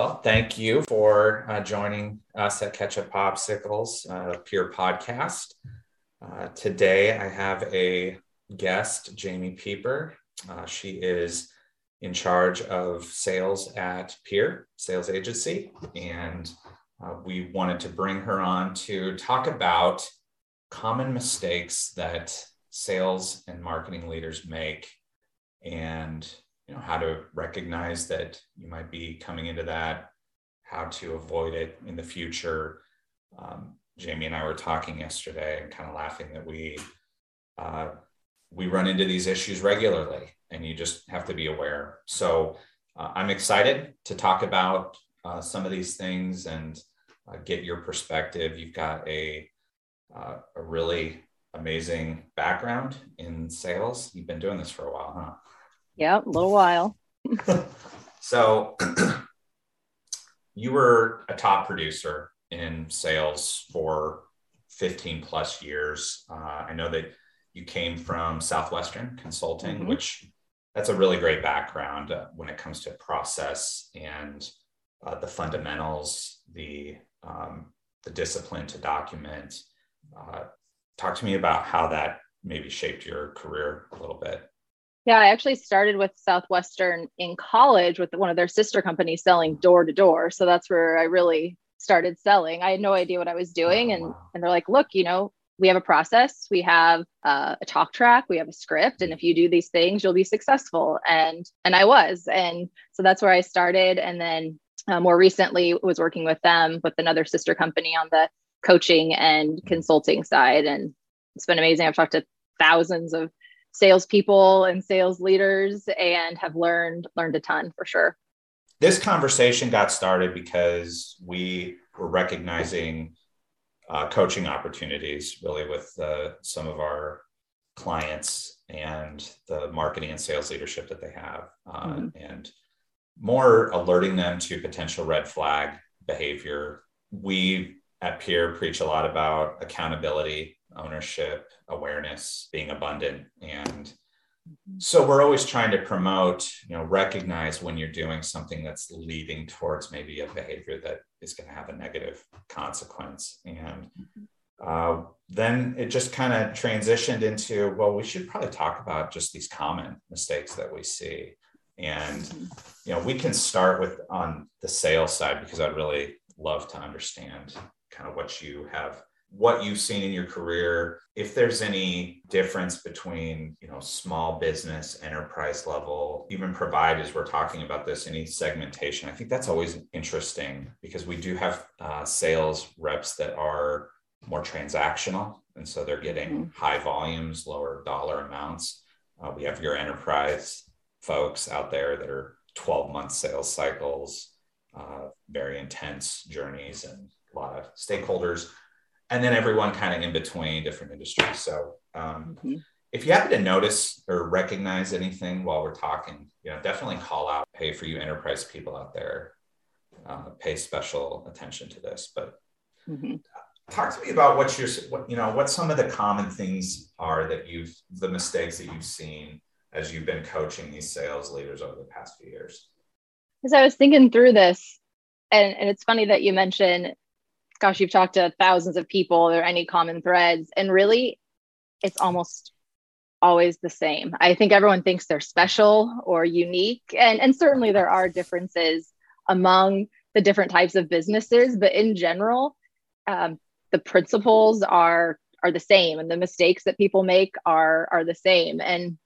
Well, thank you for uh, joining us at Ketchup Popsicles uh, Peer Podcast. Uh, today, I have a guest, Jamie Pieper. Uh, she is in charge of sales at Peer Sales Agency, and uh, we wanted to bring her on to talk about common mistakes that sales and marketing leaders make and you know how to recognize that you might be coming into that how to avoid it in the future. Um, jamie and i were talking yesterday and kind of laughing that we uh, we run into these issues regularly and you just have to be aware. So uh, i'm excited to talk about uh, some of these things and uh, get your perspective. You've got a uh, a really amazing background in sales. You've been doing this for a while huh yeah, a little while. so you were a top producer in sales for 15 plus years. Uh, I know that you came from Southwestern Consulting, mm-hmm. which that's a really great background uh, when it comes to process and uh, the fundamentals, the um, the discipline to document. Uh, talk to me about how that maybe shaped your career a little bit. Yeah, I actually started with Southwestern in college with one of their sister companies selling door to door. So that's where I really started selling. I had no idea what I was doing. And, and they're like, look, you know, we have a process, we have uh, a talk track, we have a script, and if you do these things, you'll be successful. And and I was, and so that's where I started. And then uh, more recently, was working with them with another sister company on the coaching and consulting side, and it's been amazing. I've talked to thousands of salespeople and sales leaders and have learned learned a ton for sure. This conversation got started because we were recognizing uh, coaching opportunities really with uh, some of our clients and the marketing and sales leadership that they have uh, mm-hmm. and more alerting them to potential red flag behavior we at peer preach a lot about accountability ownership, awareness, being abundant. And so we're always trying to promote, you know, recognize when you're doing something that's leading towards maybe a behavior that is going to have a negative consequence. And uh, then it just kind of transitioned into, well, we should probably talk about just these common mistakes that we see. And, you know, we can start with on the sales side because I'd really love to understand kind of what you have what you've seen in your career if there's any difference between you know small business enterprise level even provide as we're talking about this any segmentation i think that's always interesting because we do have uh, sales reps that are more transactional. And so they're getting mm-hmm. high volumes lower dollar amounts. Uh, we have your enterprise folks out there that are 12 month sales cycles uh, very intense journeys and a lot of stakeholders and then everyone kind of in between different industries. So um, mm-hmm. if you happen to notice or recognize anything while we're talking, you know, definitely call out. Hey, for you enterprise people out there, uh, pay special attention to this. But mm-hmm. talk to me about what you're, what you know, what some of the common things are that you've, the mistakes that you've seen as you've been coaching these sales leaders over the past few years. As I was thinking through this, and, and it's funny that you mentioned gosh, you've talked to thousands of people, are there any common threads? And really, it's almost always the same. I think everyone thinks they're special or unique. And, and certainly there are differences among the different types of businesses, but in general, um, the principles are are the same and the mistakes that people make are are the same. And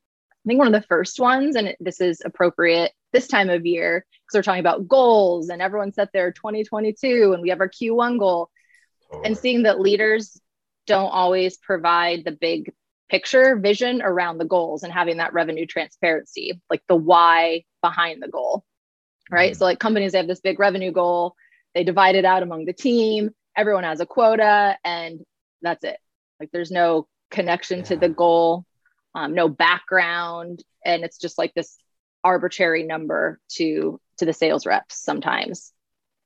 I think one of the first ones, and this is appropriate this time of year, we're talking about goals and everyone set their 2022 and we have our Q1 goal. Totally. And seeing that leaders don't always provide the big picture vision around the goals and having that revenue transparency, like the why behind the goal. Right. Mm-hmm. So, like companies, they have this big revenue goal, they divide it out among the team, everyone has a quota, and that's it. Like there's no connection yeah. to the goal um, no background, and it's just like this arbitrary number to to the sales reps sometimes.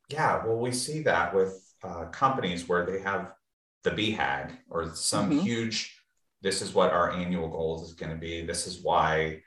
Yeah, well, we see that with uh, companies where they have the BHAG or some mm-hmm. huge. This is what our annual goals is going to be. This is why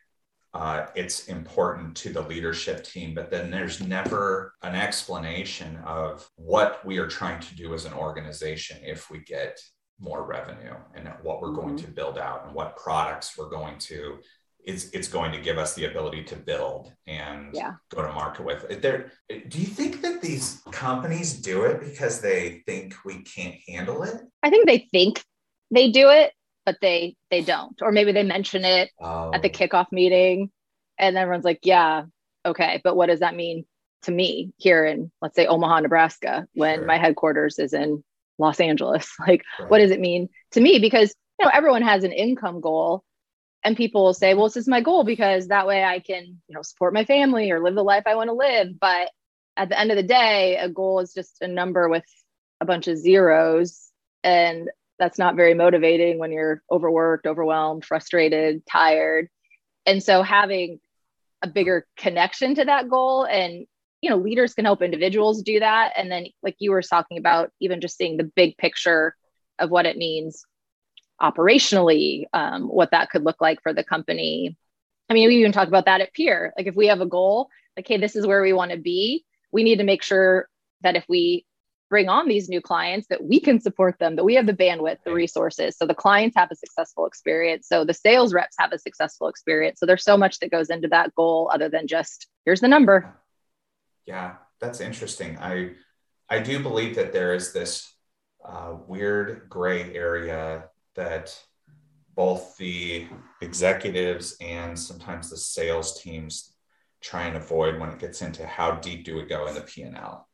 uh, it's important to the leadership team, but then there's never an explanation of what we are trying to do as an organization if we get more revenue and what we're going mm-hmm. to build out and what products we're going to it's it's going to give us the ability to build and yeah. go to market with. There, do you think that these companies do it because they think we can't handle it? I think they think they do it, but they they don't, or maybe they mention it oh. at the oh. kickoff meeting, and everyone's like, "Yeah, okay, but what does that mean to me here in let's say Omaha, Nebraska, when sure. my headquarters is in Los Angeles? Like, right. what does it mean to me? Because you know everyone has an income goal." And people will say well this is my goal because that way i can you know support my family or live the life i want to live. But at the end of the day a goal is just a number with a bunch of zeros. And that's not very motivating when you're overworked overwhelmed frustrated tired. And so having a bigger connection to that goal and you know leaders can help individuals do that. And then like you were talking about even just seeing the big picture of what it means operationally um, what that could look like for the company. I mean we even talk about that at peer. Like if we have a goal like hey this is where we want to be we need to make sure that if we bring on these new clients that we can support them that we have the bandwidth the resources. So the clients have a successful experience. So the sales reps have a successful experience. So there's so much that goes into that goal other than just here's the number. Yeah that's interesting. I i do believe that there is this uh, weird gray area that both the executives and sometimes the sales teams try and avoid when it gets into how deep do we go in the P&L.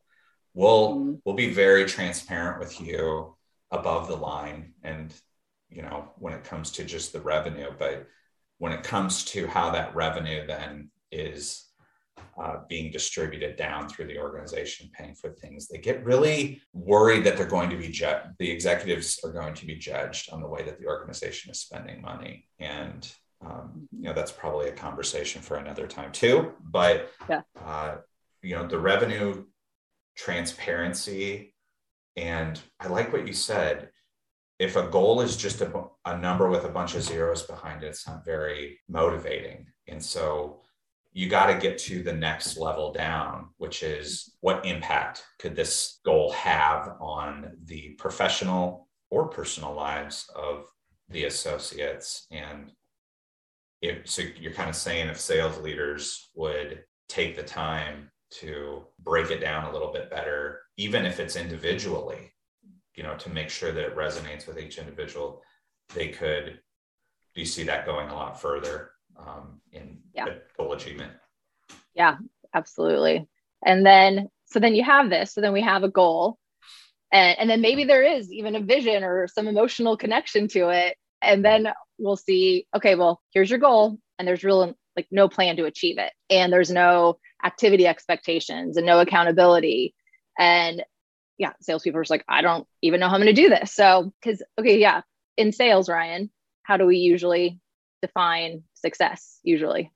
We'll mm-hmm. we'll be very transparent with you above the line and you know when it comes to just the revenue but when it comes to how that revenue then is uh, being distributed down through the organization, paying for things. They get really worried that they're going to be judged. The executives are going to be judged on the way that the organization is spending money, and um, you know that's probably a conversation for another time too. But yeah. uh, you know the revenue transparency, and I like what you said. If a goal is just a, a number with a bunch of zeros behind it, it's not very motivating. And so you got to get to the next level down, which is what impact could this goal have on the professional or personal lives of the associates? And if, so you're kind of saying if sales leaders would take the time to break it down a little bit better, even if it's individually, you know, to make sure that it resonates with each individual, they could. Do you see that going a lot further? Um, in yeah. goal achievement. Yeah, absolutely. And then, so then you have this. So then we have a goal, and, and then maybe there is even a vision or some emotional connection to it. And then we'll see, okay, well, here's your goal, and there's real like no plan to achieve it, and there's no activity expectations and no accountability. And yeah, salespeople are just like, I don't even know how I'm going to do this. So, because okay, yeah, in sales, Ryan, how do we usually define success usually?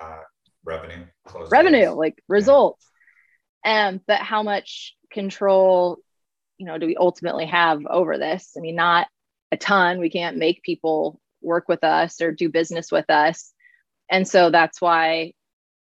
Uh, revenue, revenue, like results. Yeah. Um, but how much control, you know, do we ultimately have over this? I mean, not a ton. We can't make people work with us or do business with us. And so that's why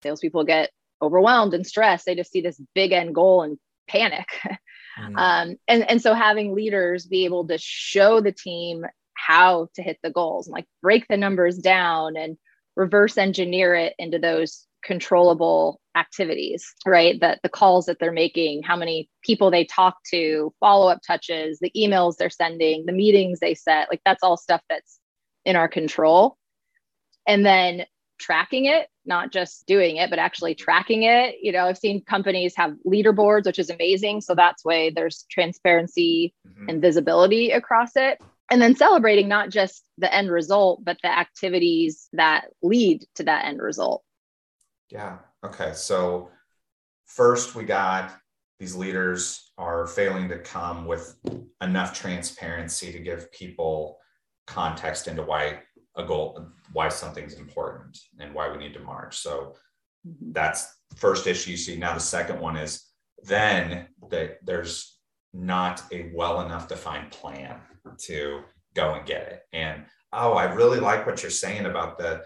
salespeople get overwhelmed and stressed. They just see this big end goal and panic. Mm-hmm. Um, and, and so having leaders be able to show the team how to hit the goals and like break the numbers down and reverse engineer it into those controllable activities right? That the calls that they're making how many people they talk to follow up touches the emails they're sending the meetings they set like that's all stuff that's in our control. And then tracking it not just doing it but actually tracking it. You know i've seen companies have leaderboards which is amazing. So that's way there's transparency mm-hmm. and visibility across it and then celebrating not just the end result but the activities that lead to that end result. Yeah. Okay. So first we got these leaders are failing to come with enough transparency to give people context into why a goal why something's important and why we need to march. So mm-hmm. that's first issue you see. Now the second one is then that there's not a well enough defined plan to go and get it. And oh, I really like what you're saying about the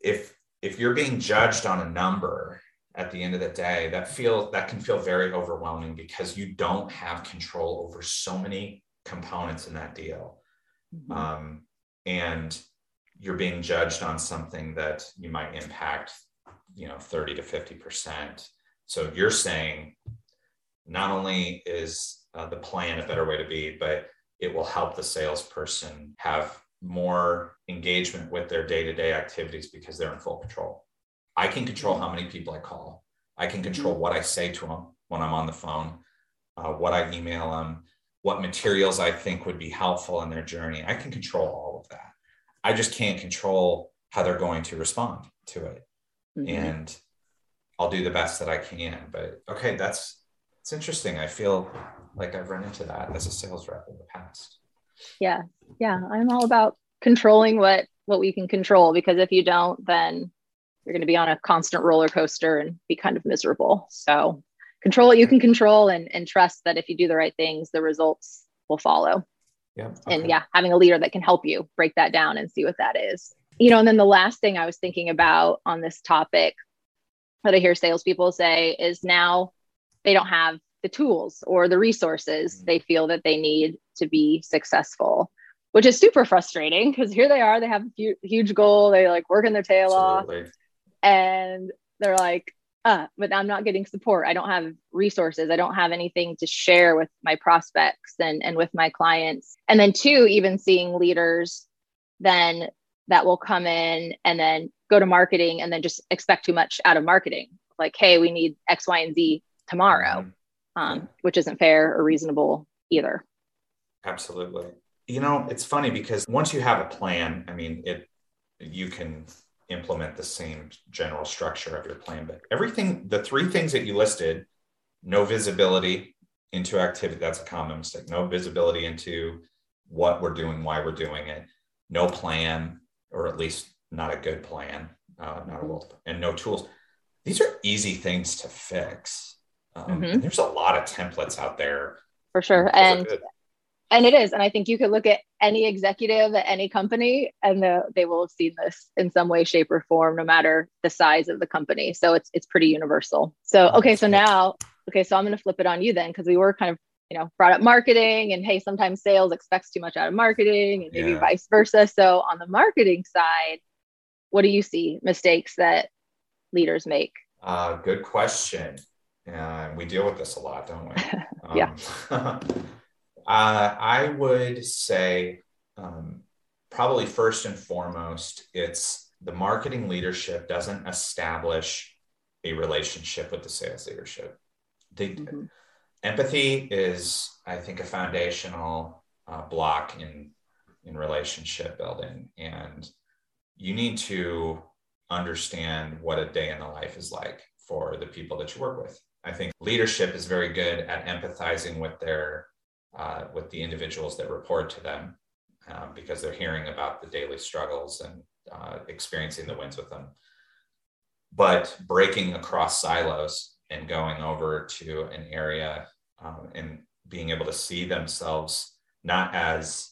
if if you're being judged on a number at the end of the day that feel that can feel very overwhelming because you don't have control over so many components in that deal mm-hmm. um, and you're being judged on something that you might impact you know 30 to 50 percent so you're saying not only is uh, the plan a better way to be but it will help the salesperson have more engagement with their day-to-day activities because they're in full control I can control how many people I call. I can control what I say to them when I'm on the phone, uh, what I email them, what materials I think would be helpful in their journey. I can control all of that. I just can't control how they're going to respond to it. Mm-hmm. And I'll do the best that I can. But okay, that's it's interesting. I feel like I've run into that as a sales rep in the past. Yeah. Yeah. I'm all about controlling what what we can control because if you don't, then you're going to be on a constant roller coaster and be kind of miserable. So control what you can control and, and trust that if you do the right things, the results will follow. Yeah. Okay. And yeah, having a leader that can help you break that down and see what that is. You know, and then the last thing I was thinking about on this topic that I hear salespeople say is now they don't have the tools or the resources mm-hmm. they feel that they need to be successful which is super frustrating because here they are they have a huge goal they like working their tail Absolutely. off and they're like uh, but i'm not getting support. I don't have resources. I don't have anything to share with my prospects and and with my clients. And then two even seeing leaders then that will come in and then go to marketing and then just expect too much out of marketing. Like hey we need x y and z tomorrow mm-hmm. um, which isn't fair or reasonable either absolutely you know it's funny because once you have a plan i mean it you can implement the same general structure of your plan. But everything, the three things that you listed, no visibility into activity, that's a common mistake. No visibility into what we're doing, why we're doing it, no plan, or at least not a good plan, uh, not a well, and no tools. These are easy things to fix. Um, mm-hmm. There's a lot of templates out there. For sure. And and it is and i think you could look at any executive at any company and the, they will have seen this in some way shape or form no matter the size of the company so it's it's pretty universal so okay so now okay so i'm going to flip it on you then because we were kind of you know brought up marketing and hey sometimes sales expects too much out of marketing and maybe yeah. vice versa so on the marketing side what do you see mistakes that leaders make uh, good question uh, we deal with this a lot don't we um, yeah Uh, I would say um, probably first and foremost, it's the marketing leadership doesn't establish a relationship with the sales leadership. They, mm-hmm. Empathy is, I think, a foundational uh, block in in relationship building, and you need to understand what a day in the life is like for the people that you work with. I think leadership is very good at empathizing with their uh, with the individuals that report to them um, because they're hearing about the daily struggles and uh, experiencing the wins with them. But breaking across silos and going over to an area um, and being able to see themselves not as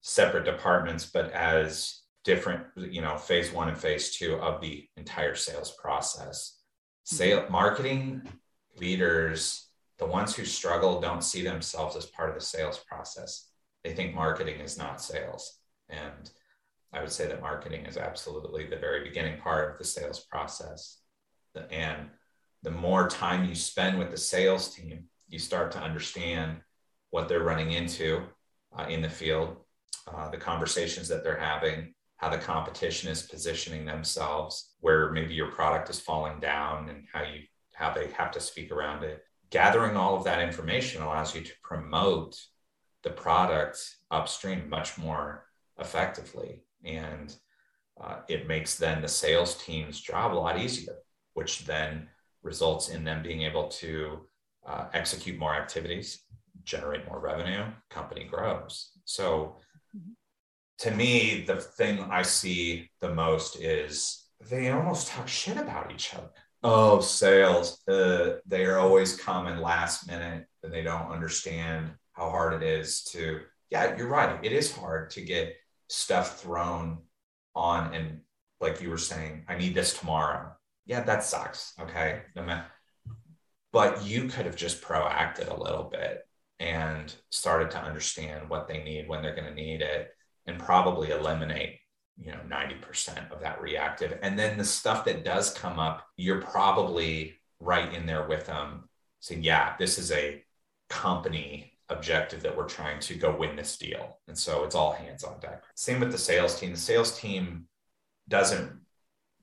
separate departments, but as different, you know, phase one and phase two of the entire sales process. Sale marketing leaders the ones who struggle don't see themselves as part of the sales process. They think marketing is not sales. And I would say that marketing is absolutely the very beginning part of the sales process. And the more time you spend with the sales team, you start to understand what they're running into uh, in the field, uh, the conversations that they're having, how the competition is positioning themselves, where maybe your product is falling down, and how you how they have to speak around it gathering all of that information allows you to promote the product upstream much more effectively. And uh, it makes then the sales team's job a lot easier, which then results in them being able to uh, execute more activities, generate more revenue, company grows. So to me, the thing I see the most is they almost talk shit about each other. Oh, sales. Uh, they are always coming last minute and they don't understand how hard it is to, yeah, you're right. It is hard to get stuff thrown on and like you were saying, I need this tomorrow. Yeah, that sucks. Okay. But you could have just proacted a little bit and started to understand what they need when they're going to need it and probably eliminate you know 90% of that reactive. And then the stuff that does come up you're probably right in there with them saying yeah this is a company objective that we're trying to go win this deal. And so it's all hands on deck. Same with the sales team. The sales team doesn't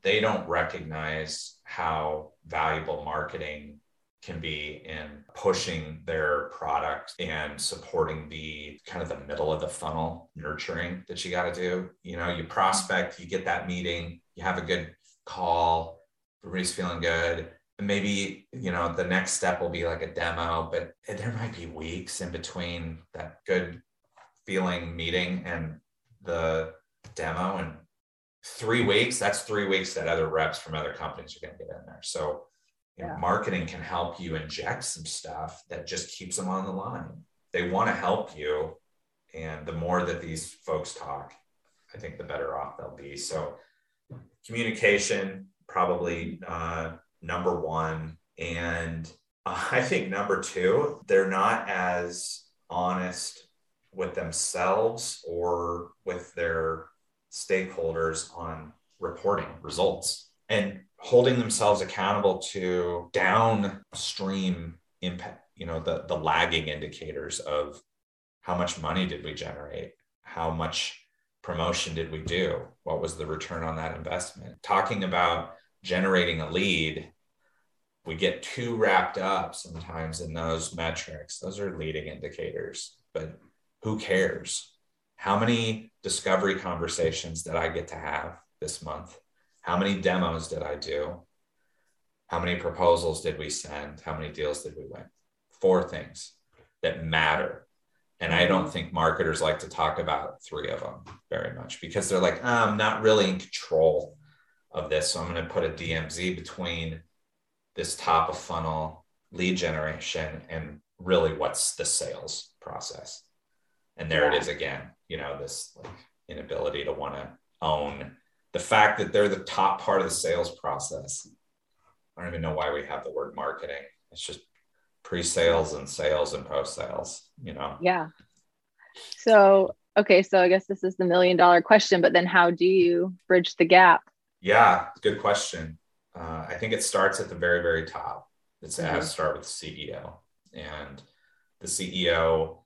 they don't recognize how valuable marketing can be in pushing their product and supporting the kind of the middle of the funnel nurturing that you got to do. You know, you prospect, you get that meeting, you have a good call, everybody's feeling good. And maybe, you know, the next step will be like a demo, but there might be weeks in between that good feeling meeting and the demo. And three weeks, that's three weeks that other reps from other companies are going to get in there. So yeah. marketing can help you inject some stuff that just keeps them on the line. They want to help you. And the more that these folks talk, I think the better off they'll be. So, communication, probably uh, number one. And uh, I think number two, they're not as honest with themselves or with their stakeholders on reporting results. And holding themselves accountable to downstream impact, you know, the, the lagging indicators of how much money did we generate? How much promotion did we do? What was the return on that investment? Talking about generating a lead, we get too wrapped up sometimes in those metrics. Those are leading indicators, but who cares? How many discovery conversations did I get to have this month? How many demos did I do? How many proposals did we send? How many deals did we win? Four things that matter. And I don't think marketers like to talk about three of them very much because they're like, oh, I'm not really in control of this. So I'm going to put a DMZ between this top of funnel lead generation and really what's the sales process. And there yeah. it is again, you know, this like inability to want to own the fact that they're the top part of the sales process. I don't even know why we have the word marketing. It's just pre-sales and sales and post-sales, you know. Yeah. So, okay, so I guess this is the million dollar question, but then how do you bridge the gap? Yeah, good question. Uh, I think it starts at the very, very top. It's mm-hmm. has to start with the CEO. And the CEO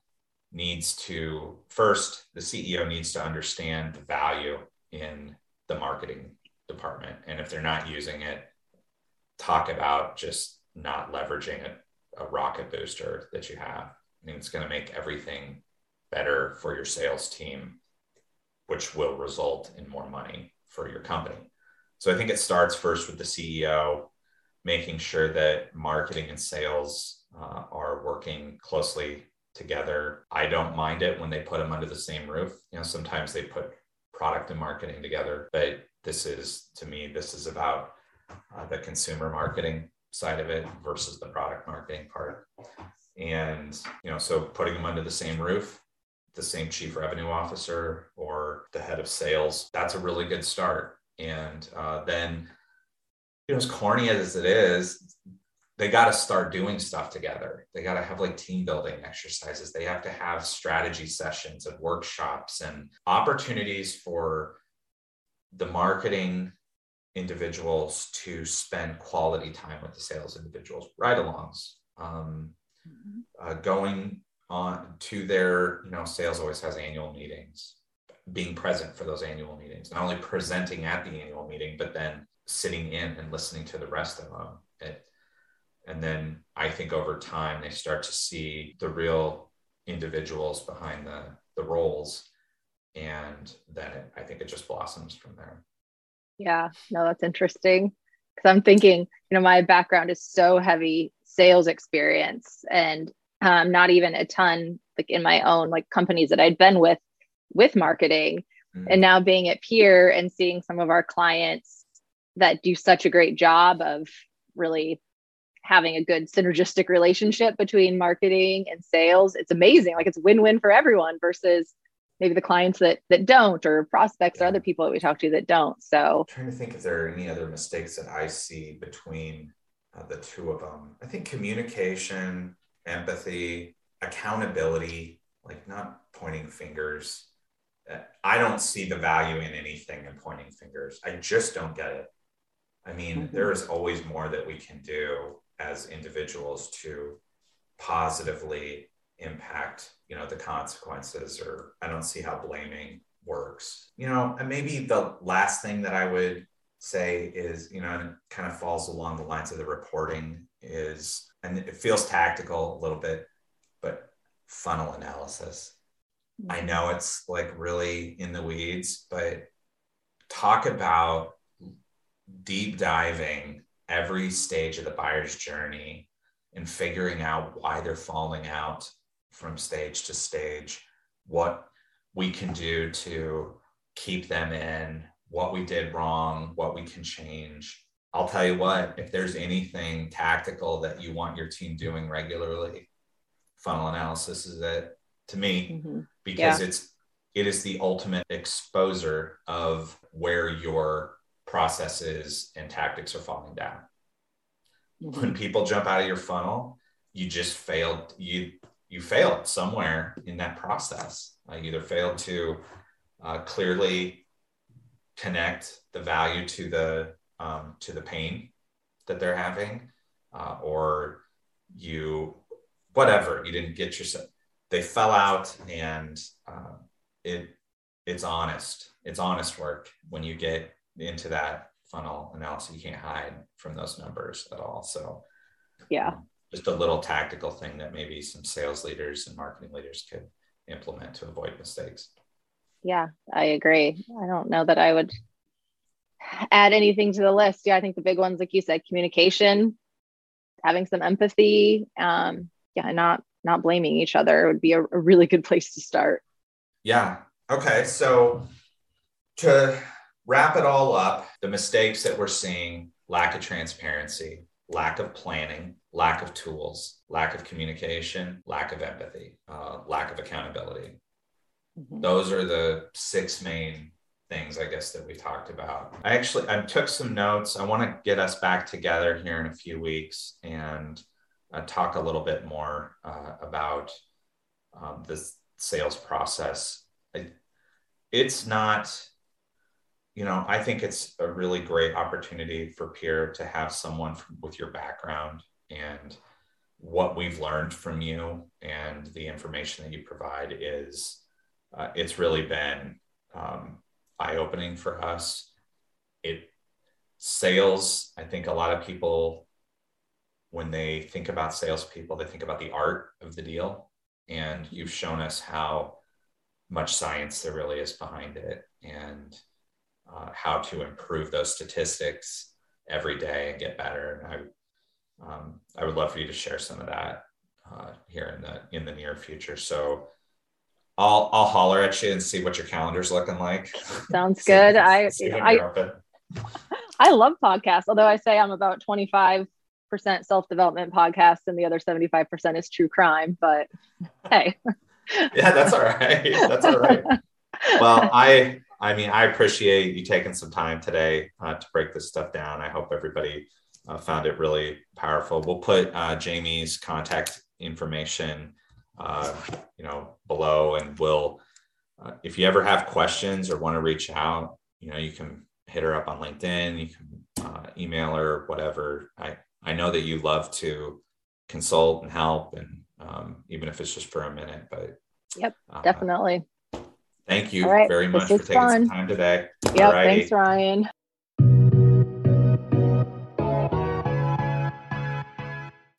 needs to first, the CEO needs to understand the value in the marketing department. And if they're not using it, talk about just not leveraging a, a rocket booster that you have. I mean, it's going to make everything better for your sales team, which will result in more money for your company. So I think it starts first with the CEO, making sure that marketing and sales uh, are working closely together. I don't mind it when they put them under the same roof. You know, sometimes they put product and marketing together. But this is, to me, this is about uh, the consumer marketing side of it versus the product marketing part. And, you know, so putting them under the same roof, the same chief revenue officer or the head of sales, that's a really good start. And uh, then, you know, as corny as it is, they got to start doing stuff together. They got to have like team building exercises. They have to have strategy sessions and workshops and opportunities for the marketing individuals to spend quality time with the sales individuals, ride alongs, um, mm-hmm. uh, going on to their, you know, sales always has annual meetings, being present for those annual meetings, not only presenting at the annual meeting, but then sitting in and listening to the rest of them. It, and then I think over time they start to see the real individuals behind the, the roles. And then it, I think it just blossoms from there. Yeah, no, that's interesting. Because I'm thinking, you know, my background is so heavy sales experience and um, not even a ton like in my own like companies that I'd been with with marketing. Mm-hmm. And now being at Peer and seeing some of our clients that do such a great job of really having a good synergistic relationship between marketing and sales it's amazing. Like it's win-win for everyone versus maybe the clients that that don't or prospects or other people that we talk to that don't. So I'm trying to think if there are any other mistakes that i see between uh, the two of them i think communication empathy accountability like not pointing fingers. Uh, i don't see the value in anything in pointing fingers. I just don't get it. I mean mm-hmm. there is always more that we can do as individuals to positively impact you know the consequences or i don't see how blaming works you know and maybe the last thing that i would say is you know and it kind of falls along the lines of the reporting is and it feels tactical a little bit but funnel analysis i mm-hmm. know it's like really in the weeds but talk about deep diving every stage of the buyer's journey and figuring out why they're falling out from stage to stage, what we can do to keep them in, what we did wrong, what we can change. I'll tell you what, if there's anything tactical that you want your team doing regularly, funnel analysis is it to me mm-hmm. because yeah. it's it is the ultimate exposer of where your processes and tactics are falling down. Mm-hmm. When people jump out of your funnel, you just failed. You you failed somewhere in that process. I either failed to uh, clearly connect the value to the um, to the pain that they're having, uh, or you whatever you didn't get yourself. They fell out, and uh, it it's honest. It's honest work when you get into that funnel analysis. You can't hide from those numbers at all. So yeah, um, just a little tactical thing that maybe some sales leaders and marketing leaders could implement to avoid mistakes. Yeah, I agree. I don't know that I would add anything to the list. Yeah, I think the big ones, like you said, communication, having some empathy, um, yeah, not not blaming each other would be a, a really good place to start. Yeah. Okay. So to wrap it all up, the mistakes that we're seeing, lack of transparency, lack of planning, lack of tools, lack of communication, lack of empathy, uh, lack of accountability. Mm-hmm. Those are the six main things, I guess, that we talked about. I actually I took some notes. I want to get us back together here in a few weeks and uh, talk a little bit more uh, about um, this sales process. I, it's not you know, I think it's a really great opportunity for Peer to have someone from, with your background and what we've learned from you and the information that you provide is uh, it's really been um, eye-opening for us. It sales, I think a lot of people when they think about salespeople, they think about the art of the deal. And you've shown us how much science there really is behind it. And uh, how to improve those statistics every day and get better. And I, um, I would love for you to share some of that uh, here in the in the near future. So I'll I'll holler at you and see what your calendar's looking like. Sounds good. I I, I love podcasts. Although I say I'm about 25 percent self development podcasts and the other 75 percent is true crime. But hey. yeah, that's all right. That's all right. Well, I I mean, I appreciate you taking some time today uh, to break this stuff down. I hope everybody uh, found it really powerful. We'll put uh, Jamie's contact information, uh, you know, below, and we'll, uh, if you ever have questions or want to reach out, you know, you can hit her up on LinkedIn, you can uh, email her, whatever. I I know that you love to consult and help, and um, even if it's just for a minute, but yep, definitely. Thank you right. very much for taking fun. some time today. Yep. Thanks, Ryan.